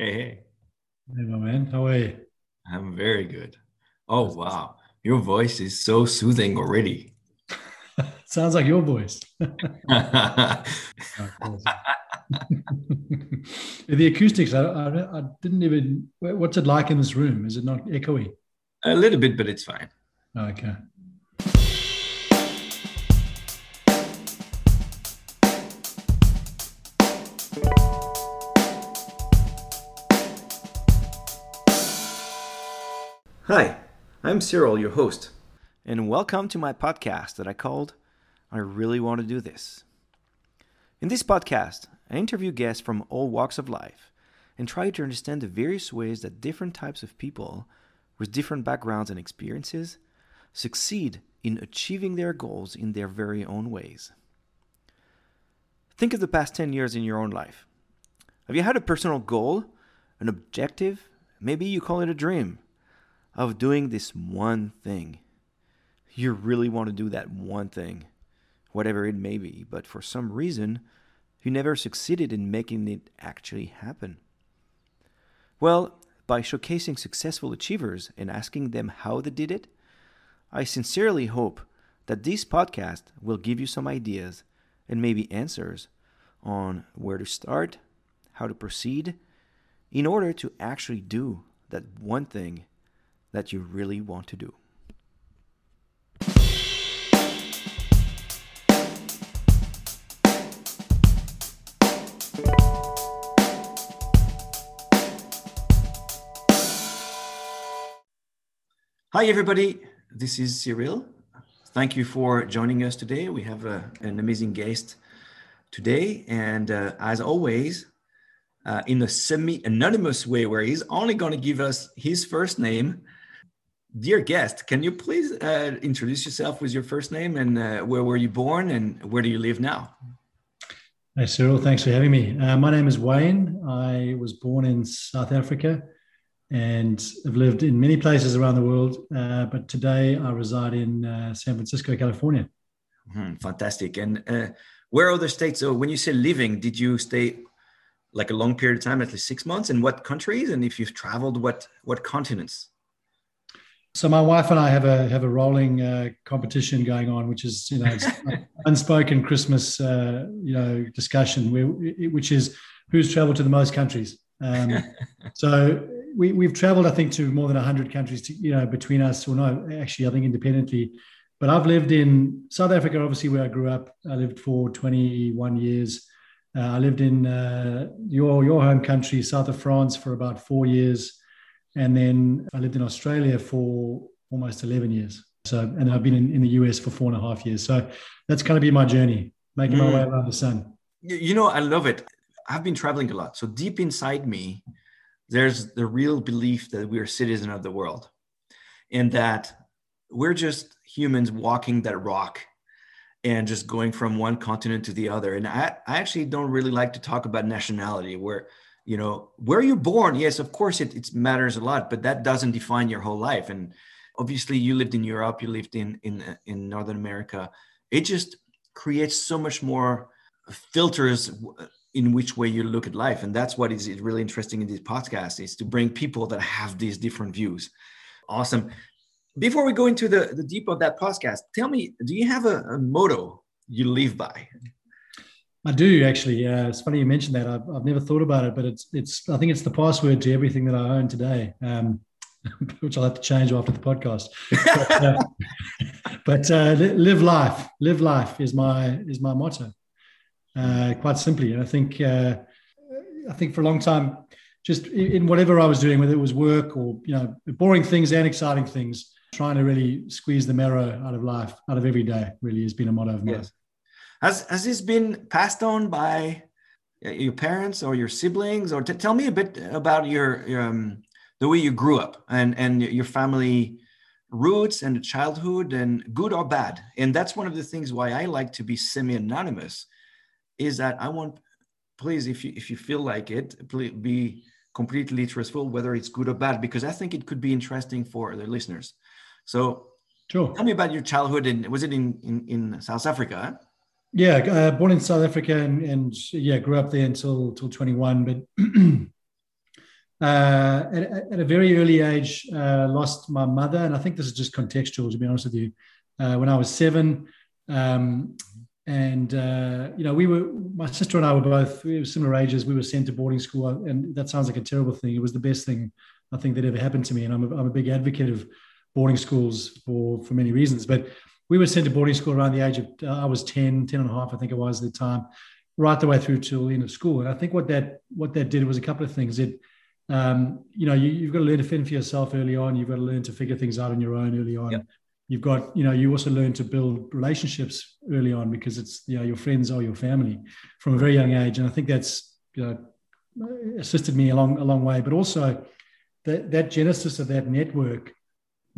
Hey, hey. Hey, my man. How are you? I'm very good. Oh, wow. Your voice is so soothing already. Sounds like your voice. the acoustics, I, I, I, didn't even. What's it like in this room? Is it not echoey? A little bit, but it's fine. Okay. Hi, I'm Cyril, your host, and welcome to my podcast that I called I Really Want to Do This. In this podcast, I interview guests from all walks of life and try to understand the various ways that different types of people with different backgrounds and experiences succeed in achieving their goals in their very own ways. Think of the past 10 years in your own life. Have you had a personal goal, an objective? Maybe you call it a dream of doing this one thing. You really want to do that one thing, whatever it may be, but for some reason, you never succeeded in making it actually happen. Well, by showcasing successful achievers and asking them how they did it, I sincerely hope that this podcast will give you some ideas and maybe answers on where to start, how to proceed, in order to actually do that one thing that you really want to do. Hi, everybody. This is Cyril. Thank you for joining us today. We have a, uh, an amazing guest today. And uh, as always, uh, in a semi anonymous way, where he's only going to give us his first name Dear guest, can you please uh, introduce yourself with your first name and uh, where were you born and where do you live now? Hey, Cyril, thanks for having me. Uh, my name is Wayne. I was born in South Africa and have lived in many places around the world, uh, but today I reside in uh, San Francisco, California. Mm-hmm, fantastic. And uh, where are the states? So, when you say living, did you stay like a long period of time, at least six months? And what countries? And if you've traveled, what what continents? So my wife and I have a have a rolling uh, competition going on, which is you know unspoken Christmas uh, you know discussion, where, which is who's traveled to the most countries. Um, so we we've traveled, I think, to more than hundred countries. To, you know, between us, or no, actually, I think independently. But I've lived in South Africa, obviously, where I grew up. I lived for 21 years. Uh, I lived in uh, your your home country, south of France, for about four years. And then I lived in Australia for almost 11 years. So, and I've been in, in the US for four and a half years. So that's kind of been my journey, making mm. my way around the sun. You know, I love it. I've been traveling a lot. So deep inside me, there's the real belief that we're citizens of the world and that we're just humans walking that rock and just going from one continent to the other. And I, I actually don't really like to talk about nationality where you know where you're born yes of course it, it matters a lot but that doesn't define your whole life. And obviously you lived in europe you lived in in in northern america. It just creates so much more filters in which way you look at life. And that's what is really interesting in this podcast is to bring people that have these different views. Awesome. Before we go into the, the deep of that podcast tell me do you have a, a motto you live by I do actually. Uh, it's funny you mentioned that. I've, I've never thought about it, but it's it's. I think it's the password to everything that I own today, um, which I'll have to change after the podcast. But, uh, but uh, live life. Live life is my is my motto. Uh, quite simply, and I think uh, I think for a long time, just in whatever I was doing, whether it was work or you know boring things and exciting things, trying to really squeeze the marrow out of life, out of every day, really has been a motto of mine. Yes. Has has this been passed on by uh, your parents or your siblings, or t- tell me a bit about your, your um, the way you grew up and and your family roots and childhood and good or bad. And that's one of the things why i like to be semi-anonymous is that i want please if you if you feel like it please be completely truthful whether it's good or bad because i think it could be interesting for the listeners. So sure. tell me about your childhood and was it in in, in south africa yeah, uh, born in South Africa and, and yeah, grew up there until until 21. But uh, at, at, a very early age, uh, lost my mother, and I think this is just contextual, to be honest with you. Uh, when I was seven, um, and uh, you know, we were my sister and I were both we were similar ages. We were sent to boarding school, and that sounds like a terrible thing. It was the best thing I think that ever happened to me, and I'm a, I'm a big advocate of boarding schools for for many reasons. But we were sent to boarding school around the age of uh, I was 10, 10 and a half, I think it was at the time, right the way through till the end of school. And I think what that what that did was a couple of things. It um, you know, you, have got to learn to fend for yourself early on. You've got to learn to figure things out on your own early on. Yep. You've got, you know, you also learn to build relationships early on because it's, you know, your friends are your family from a very young age. And I think that's, you know, assisted me along a long way. But also that, that genesis of that network,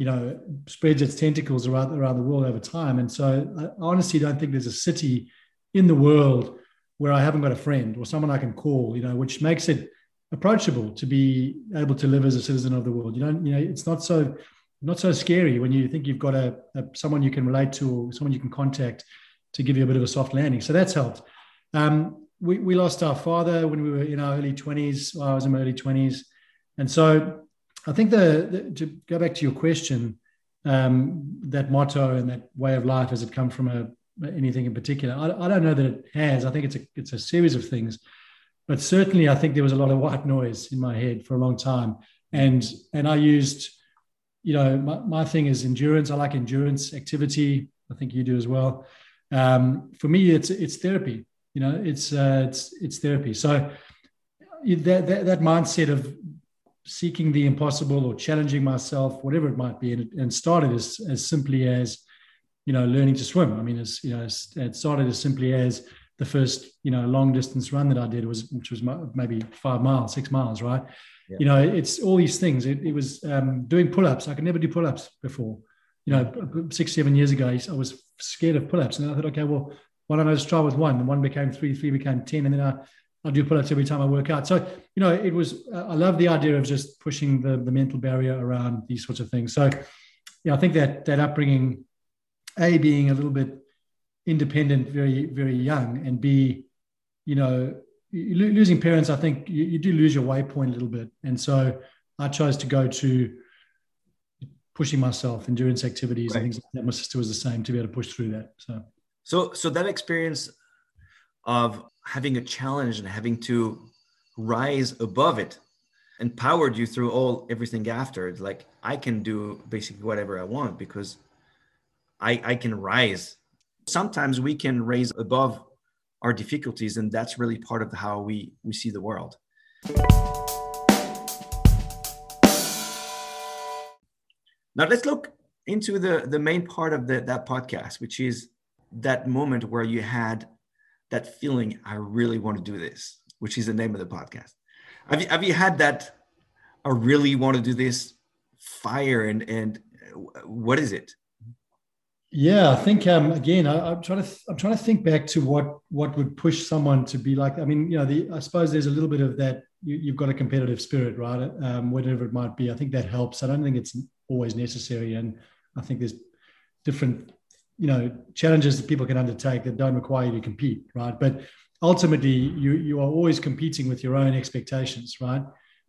you know, spreads its tentacles around, around the world over time. And so I honestly don't think there's a city in the world where I haven't got a friend or someone I can call, you know, which makes it, approachable to be able to live as a citizen of the world. You don't, you know, it's not so not so scary when you think you've got a, a someone you can relate to or someone you can contact to give you a bit of a soft landing. So that's helped. Um, we, we lost our father when we were in our early 20s. Well, I was in my early 20s. And so I think the, the to go back to your question, um, that motto and that way of life, has it come from a, anything in particular? I, I don't know that it has. I think it's a, it's a series of things but certainly I think there was a lot of white noise in my head for a long time. And and I used, you know, my, my thing is endurance. I like endurance activity. I think you do as well. Um, for me, it's it's therapy. You know, it's uh, it's it's therapy. So that, that that mindset of seeking the impossible or challenging myself, whatever it might be, and, and started as as simply as you know learning to swim. I mean, as you know, it started as simply as the first you know long distance run that I did was which was maybe five miles, six miles, right? Yeah. You know, it's all these things. It, it was um, doing pull ups. I could never do pull ups before. You know, six seven years ago, I was scared of pull ups, and I thought, okay, well, why don't I just try with one? And one became three, three became ten, and then I I do pull ups every time I work out. So you know, it was uh, I love the idea of just pushing the the mental barrier around these sorts of things. So yeah, I think that that upbringing, a being a little bit independent very very young and be you know losing parents i think you, you, do lose your waypoint a little bit and so i chose to go to pushing myself endurance activities right. and things like that my sister was the same to be able to push through that so so so that experience of having a challenge and having to rise above it empowered you through all everything after it's like i can do basically whatever i want because i i can rise. Sometimes we can raise above our difficulties and that's really part of how we we see the world. Now let's look into the the main part of the, that podcast which is that moment where you had that feeling i really want to do this which is the name of the podcast have you, have you had that i really want to do this fire and and what is it yeah, I think um, again, I, am trying to th- I'm trying to think back to what what would push someone to be like. I mean, you know, the, I suppose there's a little bit of that. You, have got a competitive spirit, right? Um, whatever it might be, I think that helps. I don't think it's always necessary, and I think there's different, you know, challenges that people can undertake that don't require you to compete, right? But ultimately, you you are always competing with your own expectations, right?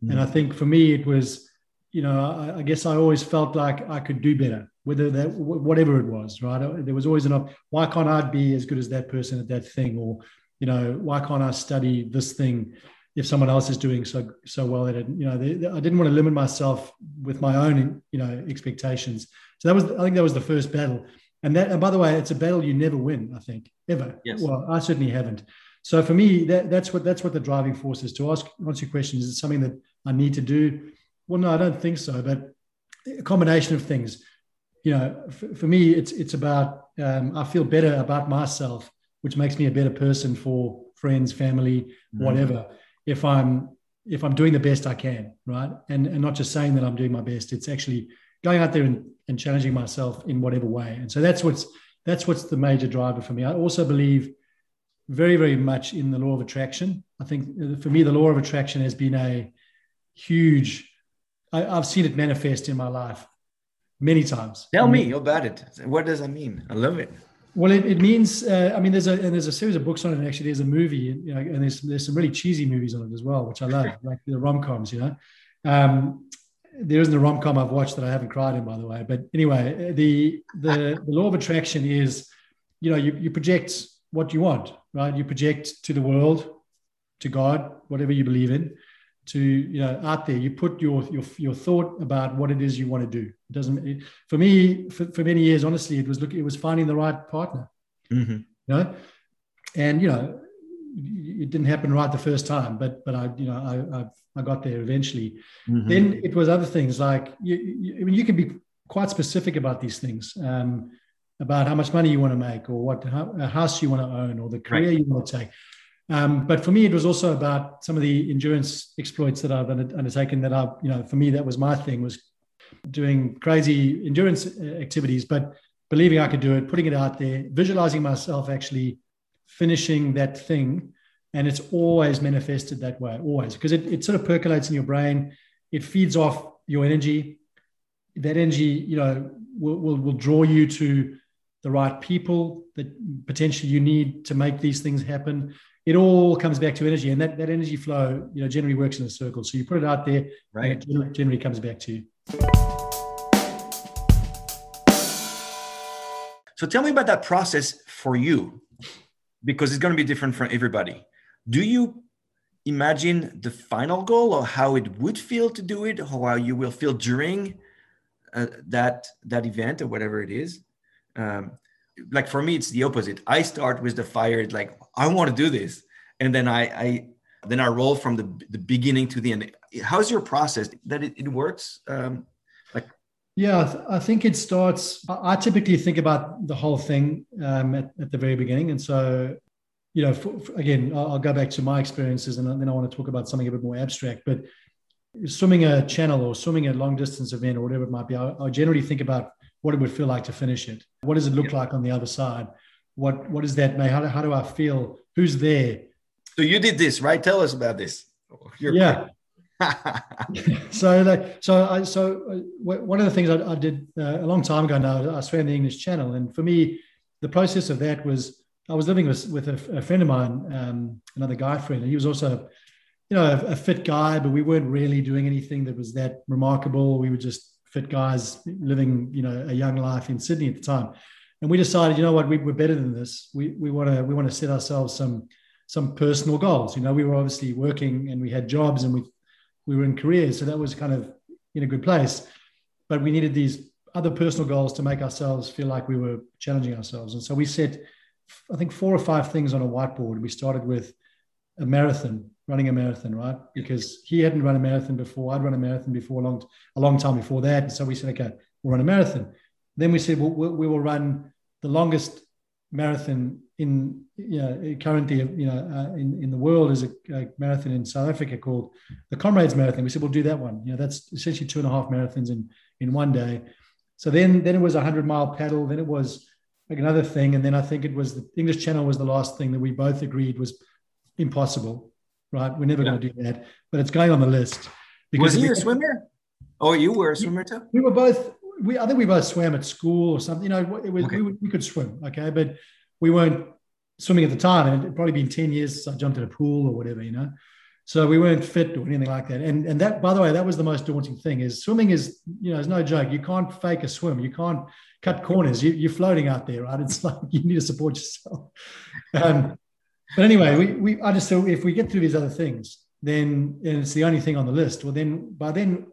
Mm. And I think for me, it was, you know, I, I guess I always felt like I could do better whether that whatever it was, right? There was always an op- why can't I be as good as that person at that thing, or you know, why can't I study this thing if someone else is doing so so well at it? You know, they, they, I didn't want to limit myself with my own you know expectations. So that was I think that was the first battle, and that and by the way, it's a battle you never win. I think ever. Yes. Well, I certainly haven't. So for me, that, that's what that's what the driving force is. To ask answer your question, is it something that I need to do? Well, no, I don't think so. But a combination of things you know, for, for me, it's it's about um, I feel better about myself, which makes me a better person for friends, family, mm-hmm. whatever. If I'm if I'm doing the best I can, right, and and not just saying that I'm doing my best, it's actually going out there and, and challenging myself in whatever way. And so that's what's that's what's the major driver for me. I also believe very very much in the law of attraction. I think uh, for me, the law of attraction has been a huge. I, I've seen it manifest in my life many times. Tell me about it. What does that mean? I love it. Well, it, it means uh, I mean there's a and there's a series of books on it. And actually, there's a movie, you know, and there's there's some really cheesy movies on it as well, which I love, like the rom coms. You know, um, there isn't a rom com I've watched that I haven't cried in, by the way. But anyway, the the, the law of attraction is, you know, you, you project what you want, right? You project to the world, to God, whatever you believe in, to you know out there. You put your your your thought about what it is you want to do. It doesn't it, for me for, for many years. Honestly, it was look it was finding the right partner. Mm-hmm. You know, and you know it didn't happen right the first time, but but I you know I I, I got there eventually. Mm-hmm. Then it was other things like you, you, I mean you can be quite specific about these things. Um, about how much money you want to make or what a house you want to own or the career right. you want to take um, but for me, it was also about some of the endurance exploits that I've undertaken. That I, you know, for me, that was my thing was doing crazy endurance uh, activities, but believing I could do it, putting it out there, visualizing myself actually finishing that thing, and it's always manifested that way, always because it, it sort of percolates in your brain. It feeds off your energy. That energy, you know, will, will, will draw you to the right people that potentially you need to make these things happen it all comes back to energy, and that, that energy flow, you know, generally works in a circle. So you put it out there, right? it generally comes back to you. So tell me about that process for you, because it's going to be different for everybody. Do you imagine the final goal or how it would feel to do it, or how you will feel during uh, that that event or whatever it is? Um, like for me, it's the opposite. I start with the fire, like I want to do this, and then I, I then I roll from the the beginning to the end. How's your process that it, it works? Um, like, yeah, I think it starts. I typically think about the whole thing um, at, at the very beginning, and so you know, for, for, again, I'll, I'll go back to my experiences, and then I want to talk about something a bit more abstract, but swimming a channel or swimming a long distance event or whatever it might be, I, I generally think about what it would feel like to finish it. What does it look yeah. like on the other side? What what is that? How, how do I feel? Who's there? So you did this, right? Tell us about this. Yeah. so like so I so uh, one of the things I, I did uh, a long time ago now I swam the English Channel and for me the process of that was I was living with with a, a friend of mine um, another guy friend and he was also you know a, a, fit guy but we weren't really doing anything that was that remarkable we were just fit guys living, you know, a young life in Sydney at the time. And we decided, you know what, we, we're better than this. We, we want to we want to set ourselves some some personal goals. You know, we were obviously working and we had jobs and we we were in careers, so that was kind of in a good place. But we needed these other personal goals to make ourselves feel like we were challenging ourselves. And so we set, I think, four or five things on a whiteboard. We started with a marathon running a marathon, right? Because he hadn't run a marathon before. I'd run a marathon before a long, a long time before that. And so we said, okay, we'll run a marathon. Then we said, well, we will run the longest marathon in, you know, currently, you know, uh, in, in the world is a, a, marathon in South Africa called the Comrades Marathon. We said, we'll do that one. You know, that's essentially two and a half marathons in, in one day. So then, then it was a hundred mile paddle. Then it was like another thing. And then I think it was the English Channel was the last thing that we both agreed was impossible right? We're never yeah. going to do that, but it's going on the list. Because was he a swimmer? Oh, you were a swimmer too. We were both. We I think we both swam at school or something. You know, it was, okay. we, we could swim, okay, but we weren't swimming at the time, and it'd probably been ten years since I jumped in a pool or whatever, you know. So we weren't fit or anything like that. And and that, by the way, that was the most daunting thing. Is swimming is you know, it's no joke. You can't fake a swim. You can't cut corners. You, are floating out there, right? It's like you need to support yourself. Um, but anyway, we, we I just thought if we get through these other things, then and it's the only thing on the list. Well, then by then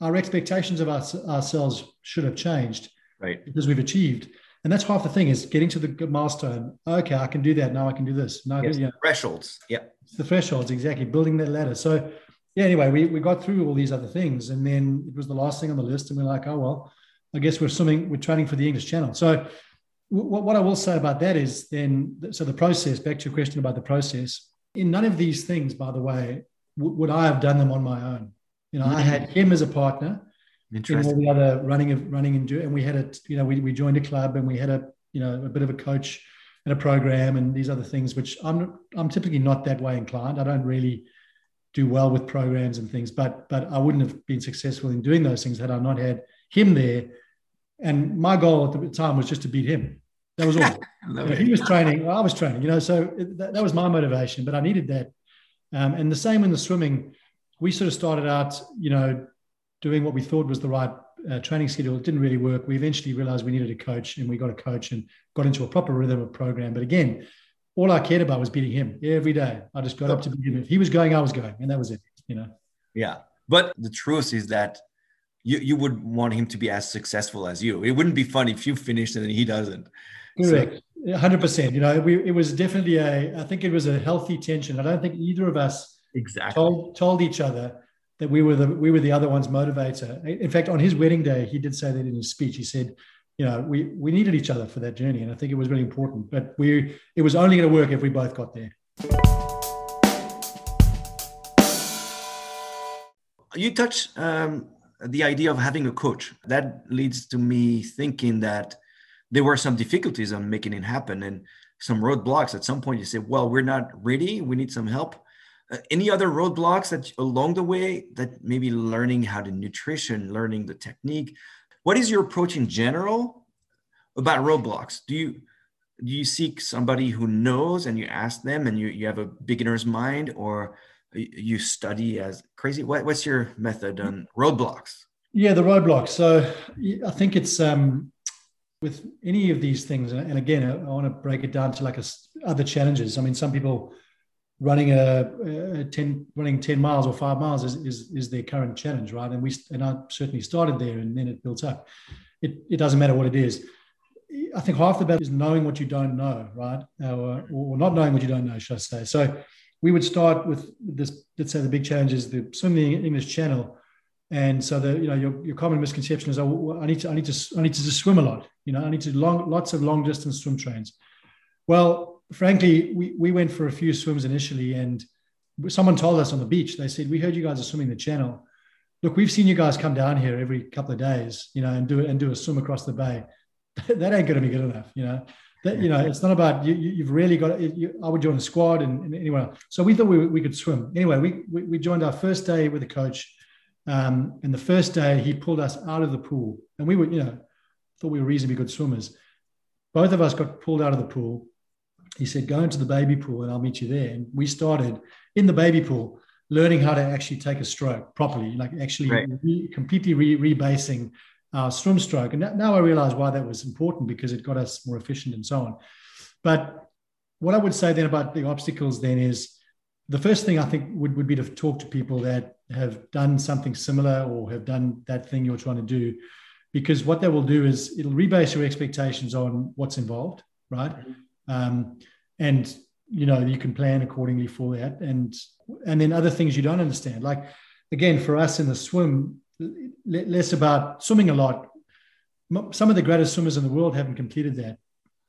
our expectations of our, ourselves should have changed, right? Because we've achieved, and that's half the thing is getting to the milestone. Okay, I can do that now. I can do this. No, yes, thresholds. Yeah, it's the thresholds exactly. Building that ladder. So yeah. Anyway, we we got through all these other things, and then it was the last thing on the list, and we're like, oh well, I guess we're swimming. We're training for the English Channel. So what I will say about that is then, so the process, back to your question about the process, in none of these things, by the way, would I have done them on my own. You know, mm-hmm. I had him as a partner in all the other running of running and do, and we had a, you know, we, we joined a club and we had a, you know, a bit of a coach and a program and these other things, which I'm, I'm typically not that way inclined. I don't really do well with programs and things, but, but I wouldn't have been successful in doing those things had I not had him there and my goal at the time was just to beat him. That was all. you know, he was training, I was training, you know, so that, that was my motivation, but I needed that. Um, and the same in the swimming, we sort of started out, you know, doing what we thought was the right uh, training schedule. It didn't really work. We eventually realized we needed a coach and we got a coach and got into a proper rhythm of program. But again, all I cared about was beating him every day. I just got up to beat him. If he was going, I was going. And that was it, you know? Yeah. But the truth is that you, you would want him to be as successful as you. It wouldn't be fun if you finished and he doesn't. Correct. Hundred percent. You know, we, it was definitely a. I think it was a healthy tension. I don't think either of us exactly told told each other that we were the we were the other one's motivator. In fact, on his wedding day, he did say that in his speech. He said, "You know, we we needed each other for that journey, and I think it was really important. But we it was only going to work if we both got there." You touch um, the idea of having a coach. That leads to me thinking that there were some difficulties on making it happen and some roadblocks. At some point, you say, "Well, we're not ready. We need some help." Uh, any other roadblocks that along the way that maybe learning how to nutrition, learning the technique? What is your approach in general about roadblocks? Do you do you seek somebody who knows and you ask them and you, you have a beginner's mind or you study as crazy? What, what's your method on roadblocks? Yeah, the roadblocks. So I think it's um, with any of these things, and again, I, want to break it down to like a, other challenges. I mean, some people running a, a, 10 running 10 miles or five miles is, is, is their current challenge right? And we and i certainly started there and then it built up. It, it doesn't matter what it is. I think half the battle is knowing what you don't know right? Or, or not knowing what you don't know should i say. So we would start with this let's say the big challenge is the swimming english channel. And so the you know your, your common misconception is oh, I need to I need to I need to just swim a lot you know I need to long lots of long distance swim trains. Well frankly, we, we went for a few swims initially, and someone told us on the beach, they said, We heard you guys are swimming the channel. Look, we've seen you guys come down here every couple of days, you know, and do it and do a swim across the bay. that ain't going to be good enough, you know. That, you know, it's not about you. you have really got. You, I would join a squad and, and anyway. So we thought we, we could swim. Anyway, we, we, we joined our first day with the coach, um, and the first day he pulled us out of the pool, and we were, you know, thought we were reasonably good swimmers. Both of us got pulled out of the pool he said, go into the baby pool and I'll meet you there. And we started in the baby pool learning how to actually take a stroke properly, like actually right. re, completely re, rebasing our swim stroke. And now I realize why that was important because it got us more efficient and so on. But what I would say then about the obstacles then is the first thing I think would, would be to talk to people that have done something similar or have done that thing you're trying to do. Because what that will do is it'll rebase your expectations on what's involved, right? Mm-hmm um, and you know you can plan accordingly for that. And and then other things you don't understand. Like again for us in the swim less about swimming a lot. Some of the greatest swimmers in the world haven't completed that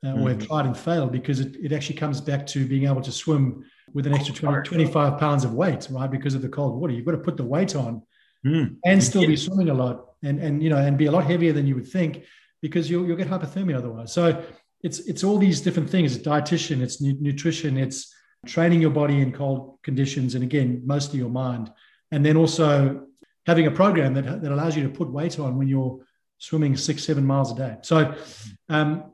uh, or have mm. tried and failed because it, it actually comes back to being able to swim with an extra 20, 25 pounds of weight right because of the cold water. You've got to put the weight on mm. and still be swimming a lot and and you know and be a lot heavier than you would think because you'll, you'll get hypothermia otherwise. So it's it's all these different things. It's dietitian, it's nutrition, it's training your body in cold conditions, and again, mostly your mind, and then also having a program that that allows you to put weight on when you're swimming six seven miles a day. So. Um,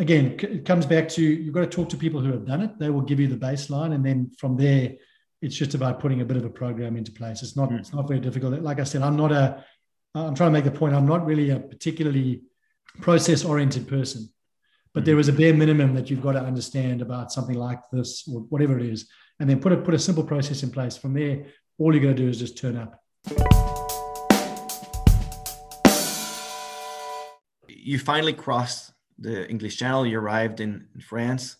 again, it comes back to you've got to talk to people who have done it. They will give you the baseline, and then from there, it's just about putting a bit of a program into place. It's not it's not very difficult. Like I said, I'm not a I'm trying to make the point. I'm not really a particularly process oriented person but there is a bare minimum that you've got to understand about something like this or whatever it is and then put a put a simple process in place. From there all you got to do is just turn up. You finally crossed the english channel you arrived in, in france.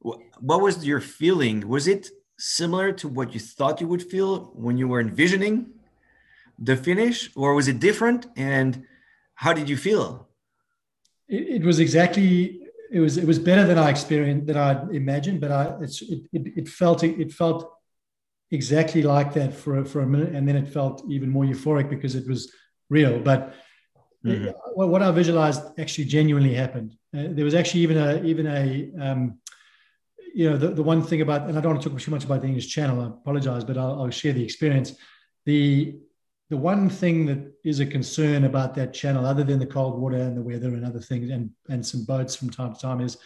What was your feeling? Was it similar to what you thought you would feel when you were envisioning the finish or was it different? And how did you feel? It, it was exactly it was it was better than I experienced than I imagined, but I it's it, it, it felt it felt exactly like that for a, for a minute, and then it felt even more euphoric because it was real. But mm-hmm. it, what I visualized actually genuinely happened. Uh, there was actually even a even a um, you know the, the one thing about and I don't want to talk too much about the English Channel. I apologize, but I'll, I'll share the experience. The the one thing that is a concern about that channel, other than the cold water and the weather and other things, and and some boats from time to time, is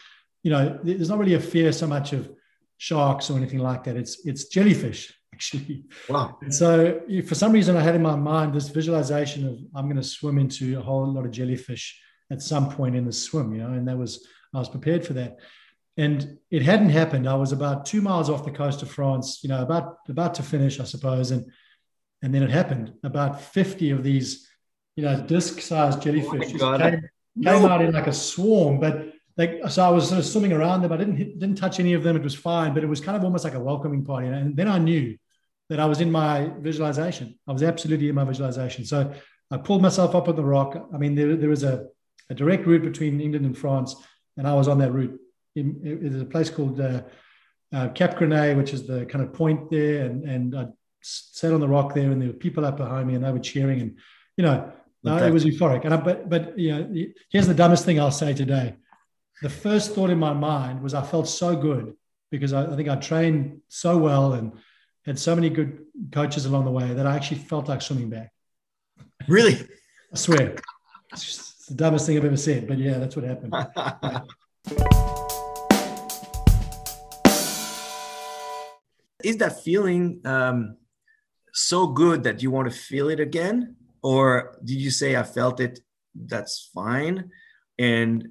you know there's not really a fear so much of sharks or anything like that. It's it's jellyfish actually. Wow. And so for some reason, I had in my mind this visualization of I'm going to swim into a whole lot of jellyfish at some point in the swim, you know, and that was I was prepared for that. And it hadn't happened. I was about two miles off the coast of France, you know, about about to finish, I suppose, and and then it happened. About 50 of these, you know, disc-sized jellyfish oh came, no. came out in like a swarm, but they, so I was sort of swimming around them. I didn't hit, didn't touch any of them. It was fine, but it was kind of almost like a welcoming party. And then I knew that I was in my visualization. I was absolutely in my visualization. So I pulled myself up on the rock. I mean, there, there was a, a direct route between England and France, and I was on that route. In, there's a place called uh, uh, Cap Gris-Nez, which is the kind of point there, and and I sat on the rock there, and there were people up behind me, and they were cheering, and you know, okay. it was euphoric. And I, but but you know, here's the dumbest thing I'll say today. The first thought in my mind was I felt so good because I, I think I trained so well and had so many good coaches along the way that I actually felt like swimming back. Really? I swear. It's the dumbest thing I've ever said, but yeah, that's what happened. Is that feeling um, so good that you want to feel it again? Or did you say, I felt it, that's fine? And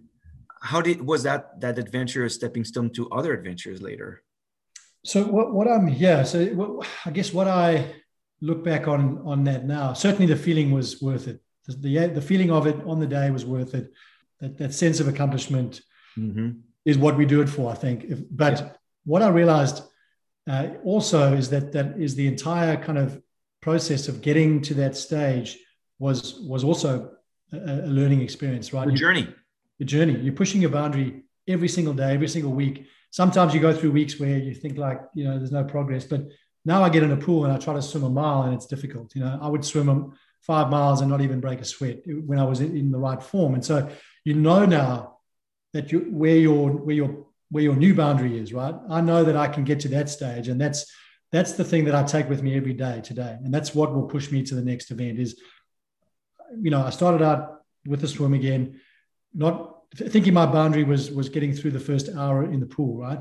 how did was that that adventure a stepping stone to other adventures later? So what, what I'm yeah. So what, I guess what I look back on on that now, certainly the feeling was worth it. The the, the feeling of it on the day was worth it. That that sense of accomplishment mm-hmm. is what we do it for. I think. If, but yeah. what I realized uh, also is that that is the entire kind of process of getting to that stage was was also a, a learning experience, right? The journey. The journey. You're pushing your boundary every single day, every single week sometimes you go through weeks where you think like, you know, there's no progress. But now I get in a pool and I try to swim a mile and it's difficult. You know, I would swim five miles and not even break a sweat when I was in, the right form. And so you know now that you where your where your where your new boundary is, right? I know that I can get to that stage. And that's that's the thing that I take with me every day today. And that's what will push me to the next event is, you know, I started out with the swim again, not thinking my boundary was was getting through the first hour in the pool, right?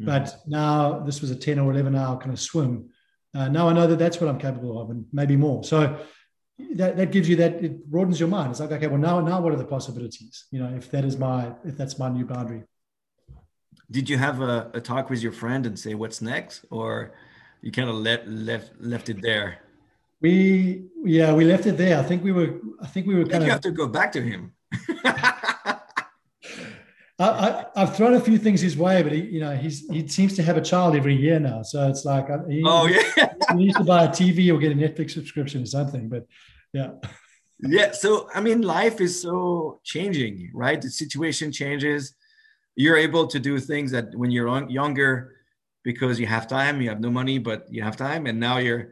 Mm. But now this was a ten or eleven hour kind of swim. Uh, now I know that that's what I'm capable of, and maybe more. So that, that gives you that it broadens your mind. It's like okay, well now now what are the possibilities? You know, if that is my if that's my new boundary. Did you have a, a talk with your friend and say what's next, or you kind of left left left it there? We yeah we left it there. I think we were I think we were kind of. You have to go back to him. I, have thrown a few things his way, but he, you know, he's he seems to have a child every year now. So it's like, uh, he, oh yeah, he needs to buy a TV or get a Netflix subscription or something. But yeah, yeah. So I mean, life is so changing, right? The situation changes. You're able to do things that when you're younger, because you have time, you have no money, but you have time, and now you're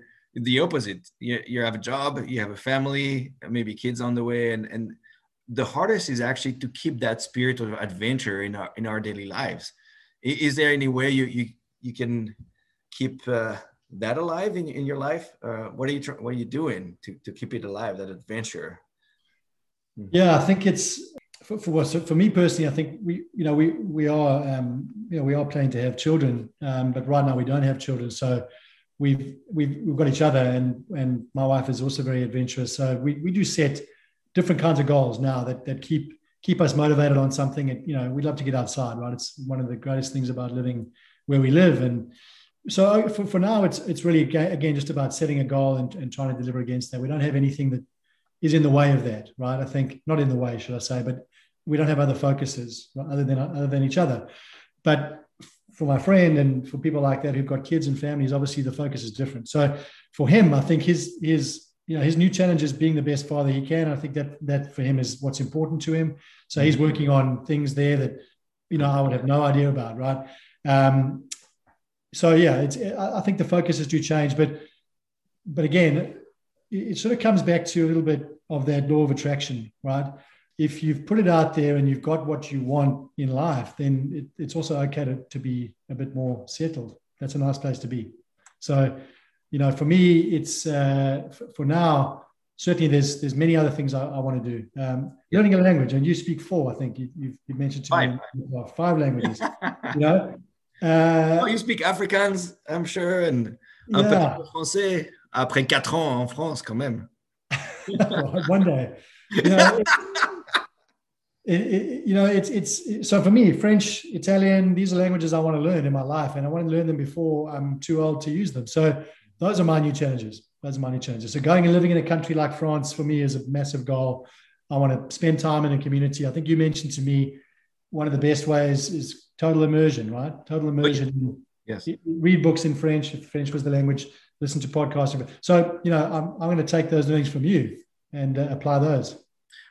the opposite. You, you have a job, you have a family, maybe kids on the way, and and the hardest is actually to keep that spirit of adventure in our in our daily lives. Is there any way you you you can keep uh, that alive in, in your life? Uh, what are you what are you doing to to keep it alive? That adventure. Hmm. Yeah, I think it's for for, for me personally. I think we you know we we are um, you know we are planning to have children, um, but right now we don't have children. So we've we've we've got each other, and and my wife is also very adventurous. So we we do set different kinds of goals now that that keep keep us motivated on something. And you know, we'd love to get outside, right? It's one of the greatest things about living where we live. And so for, for now, it's it's really again just about setting a goal and, and trying to deliver against that. We don't have anything that is in the way of that, right? I think not in the way, should I say, but we don't have other focuses other than other than each other. But for my friend and for people like that who've got kids and families, obviously the focus is different. So for him, I think his his you know his new challenge is being the best father he can. I think that that for him is what's important to him. So he's working on things there that you know I would have no idea about, right? Um, so yeah, it's I think the focuses do change, but but again, it sort of comes back to a little bit of that law of attraction, right? If you've put it out there and you've got what you want in life, then it, it's also okay to, to be a bit more settled. That's a nice place to be. So you know, for me, it's uh, for, for now. Certainly, there's there's many other things I, I want to do. Um, learning a language, and you speak four, I think you, you've, you mentioned to five. me five languages. you know, uh, oh, you speak Afrikaans, I'm sure, and un yeah. peu français. Après quatre ans en France, quand même. One day, you know, it, it, you know, it's it's so for me, French, Italian, these are languages I want to learn in my life, and I want to learn them before I'm too old to use them. So those are my new challenges. Those are my new challenges. So going and living in a country like France for me is a massive goal. I want to spend time in a community. I think you mentioned to me one of the best ways is total immersion, right? Total immersion. Yes. Read books in French if French was the language. Listen to podcasts. So you know, I'm I'm going to take those learnings from you and uh, apply those.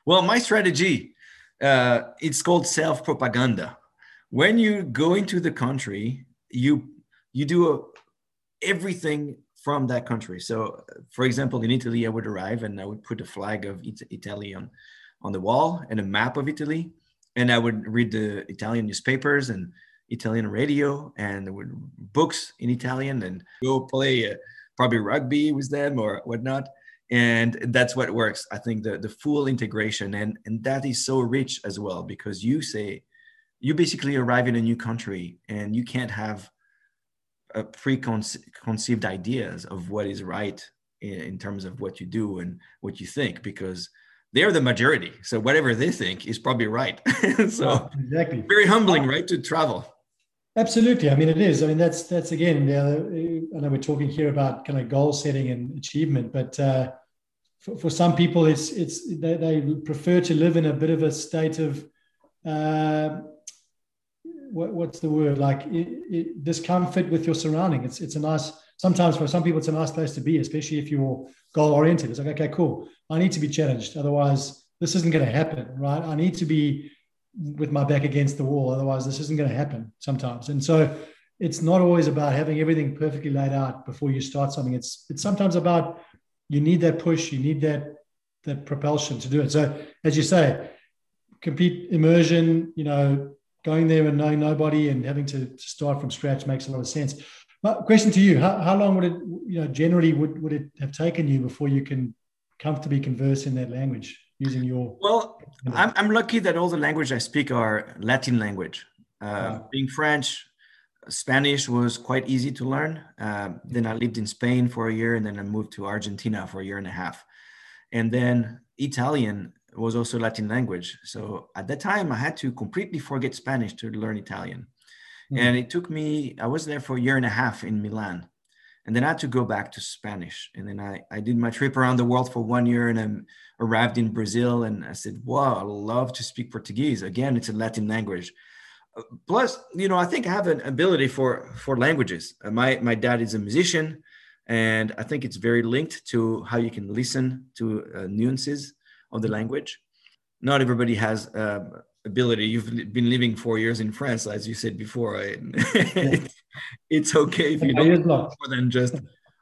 Well, my strategy uh, it's called self propaganda. When you go into the country, you you do a, everything from that country. So, for example, in Italy, I would arrive and I would put a flag of Italy on, on the wall and a map of Italy, and I would read the Italian newspapers and Italian radio and books in Italian and go play uh, probably rugby with them or whatnot and that's what works. I think the, the full integration and and that is so rich as well because you say you basically arrive in a new country and you can't have a preconceived ideas of what is right in, in terms of what you do and what you think because they're the majority. So whatever they think is probably right. So exactly. very humbling right to travel Absolutely. I mean, it is. I mean, that's that's again. I know we're talking here about kind of goal setting and achievement, but uh, for, for some people, it's it's they, they, prefer to live in a bit of a state of uh, what, what's the word like it, it, discomfort with your surrounding. It's it's a nice. Sometimes for some people, it's a nice place to be, especially if you're goal oriented. It's like, okay, cool. I need to be challenged. Otherwise, this isn't going to happen, right? I need to be with my back against the wall. Otherwise, this isn't going to happen sometimes. And so it's not always about having everything perfectly laid out before you start something. It's it's sometimes about you need that push, you need that that propulsion to do it. So as you say, complete immersion, you know, going there and knowing nobody and having to, to start from scratch makes a lot of sense. But question to you, how, how long would it, you know, generally would, would it have taken you before you can comfortably converse in that language? Using your well I'm, I'm lucky that all the language i speak are latin language. Uh, wow. being french spanish was quite easy to learn. Uh, then i lived in spain for a year and then i moved to argentina for a year and a half. And then italian was also latin language. So at that time i had to completely forget spanish to learn italian. Mm-hmm. and it took me i was there for a year and a half in milan and then I had to go back to Spanish. And then I, I did my trip around the world for one year and I arrived in Brazil and I said, wow, I love to speak Portuguese. Again, it's a Latin language. Uh, plus, you know, I think I have an ability for, for languages. Uh, my, my dad is a musician and I think it's very linked to how you can listen to uh, nuances of the language. Not everybody has uh, ability. You've been living four years in France, as you said before. it's, it's okay if you don't more than just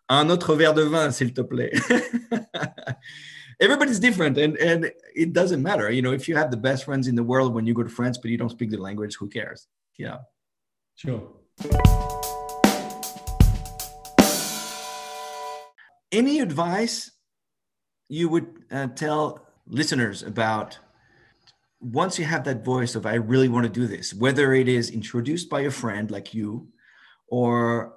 un autre verre de vin, s'il te plaît. Everybody's different, and and it doesn't matter. You know, if you have the best friends in the world when you go to France, but you don't speak the language, who cares? Yeah. Sure. Any advice you would uh, tell listeners about once you have that voice of i really want to do this whether it is introduced by a friend like you or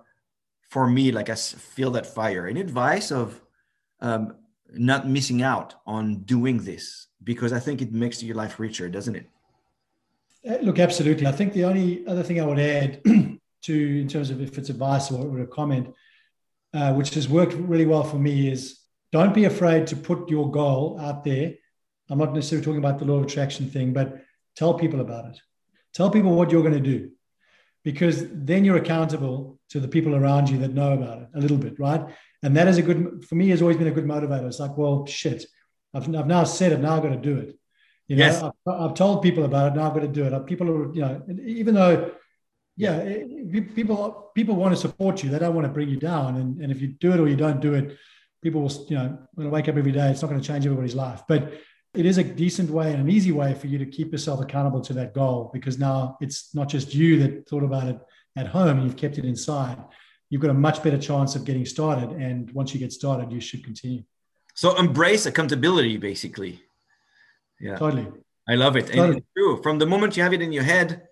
for me like i feel that fire. An advice of um, not missing out on doing this? Because i think it makes your life richer doesn't it? Uh, look absolutely. I think the only other thing i would add to in terms of if it's advice or, or a comment uh, which has worked really well for me is don't be afraid to put your goal out there. I'm not necessarily talking about the law of attraction thing, but tell people about it. Tell people what you're going to do because then you're accountable to the people around you that know about it a little bit, right? And that is a good, for me, has always been a good motivator. It's like, well, shit, I've, I've now said it, now I've got to do it. You know, yes. I've, I've, told people about it, now I've got to do it. People are, you know, even though, yeah, people people want to support you, they don't want to bring you down. And, and if you do it or you don't do it, people will, you know, when I wake up every day, it's not going to change everybody's life. But it is a decent way and an easy way for you to keep yourself accountable to that goal because now it's not just you that thought about it at home and you've kept it inside. you've got a much better chance of getting started. And once you get started, you should continue. So embrace accountability, basically. Yeah, totally. I love it. Totally. And it's true. From the moment you have it in your head,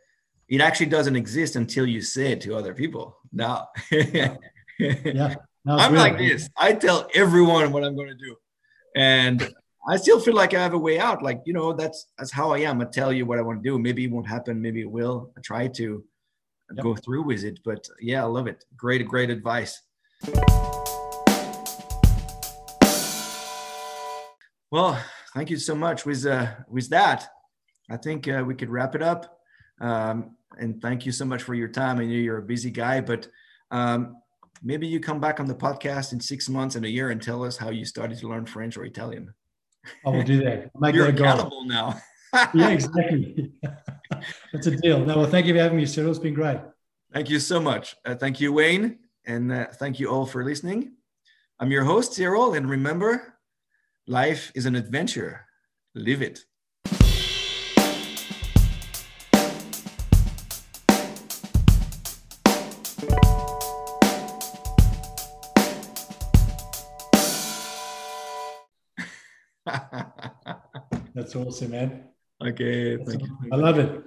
it actually doesn't exist until you say it to other people. Now, yeah. yeah. I'm like this. I tell everyone what I'm going to do, and I still feel like I have a way out. Like you know, that's that's how I am. I tell you what I want to do. Maybe it won't happen. Maybe it will. I try to yep. go through with it. But yeah, I love it. Great, great advice. Well, thank you so much. With uh, with that, I think uh, we could wrap it up. Um, and thank you so much for your time. I know you're a busy guy, but um, maybe you come back on the podcast in six months and a year and tell us how you started to learn French or Italian. I will do that. Make you're accountable now. yeah, exactly. That's a deal. No, well, thank you for having me, Cyril. It's been great. Thank you so much. Uh, thank you, Wayne. And uh, thank you all for listening. I'm your host, Cyril. And remember, life is an adventure. Live it. That's awesome, man. Okay. Thank awesome. You. I love it.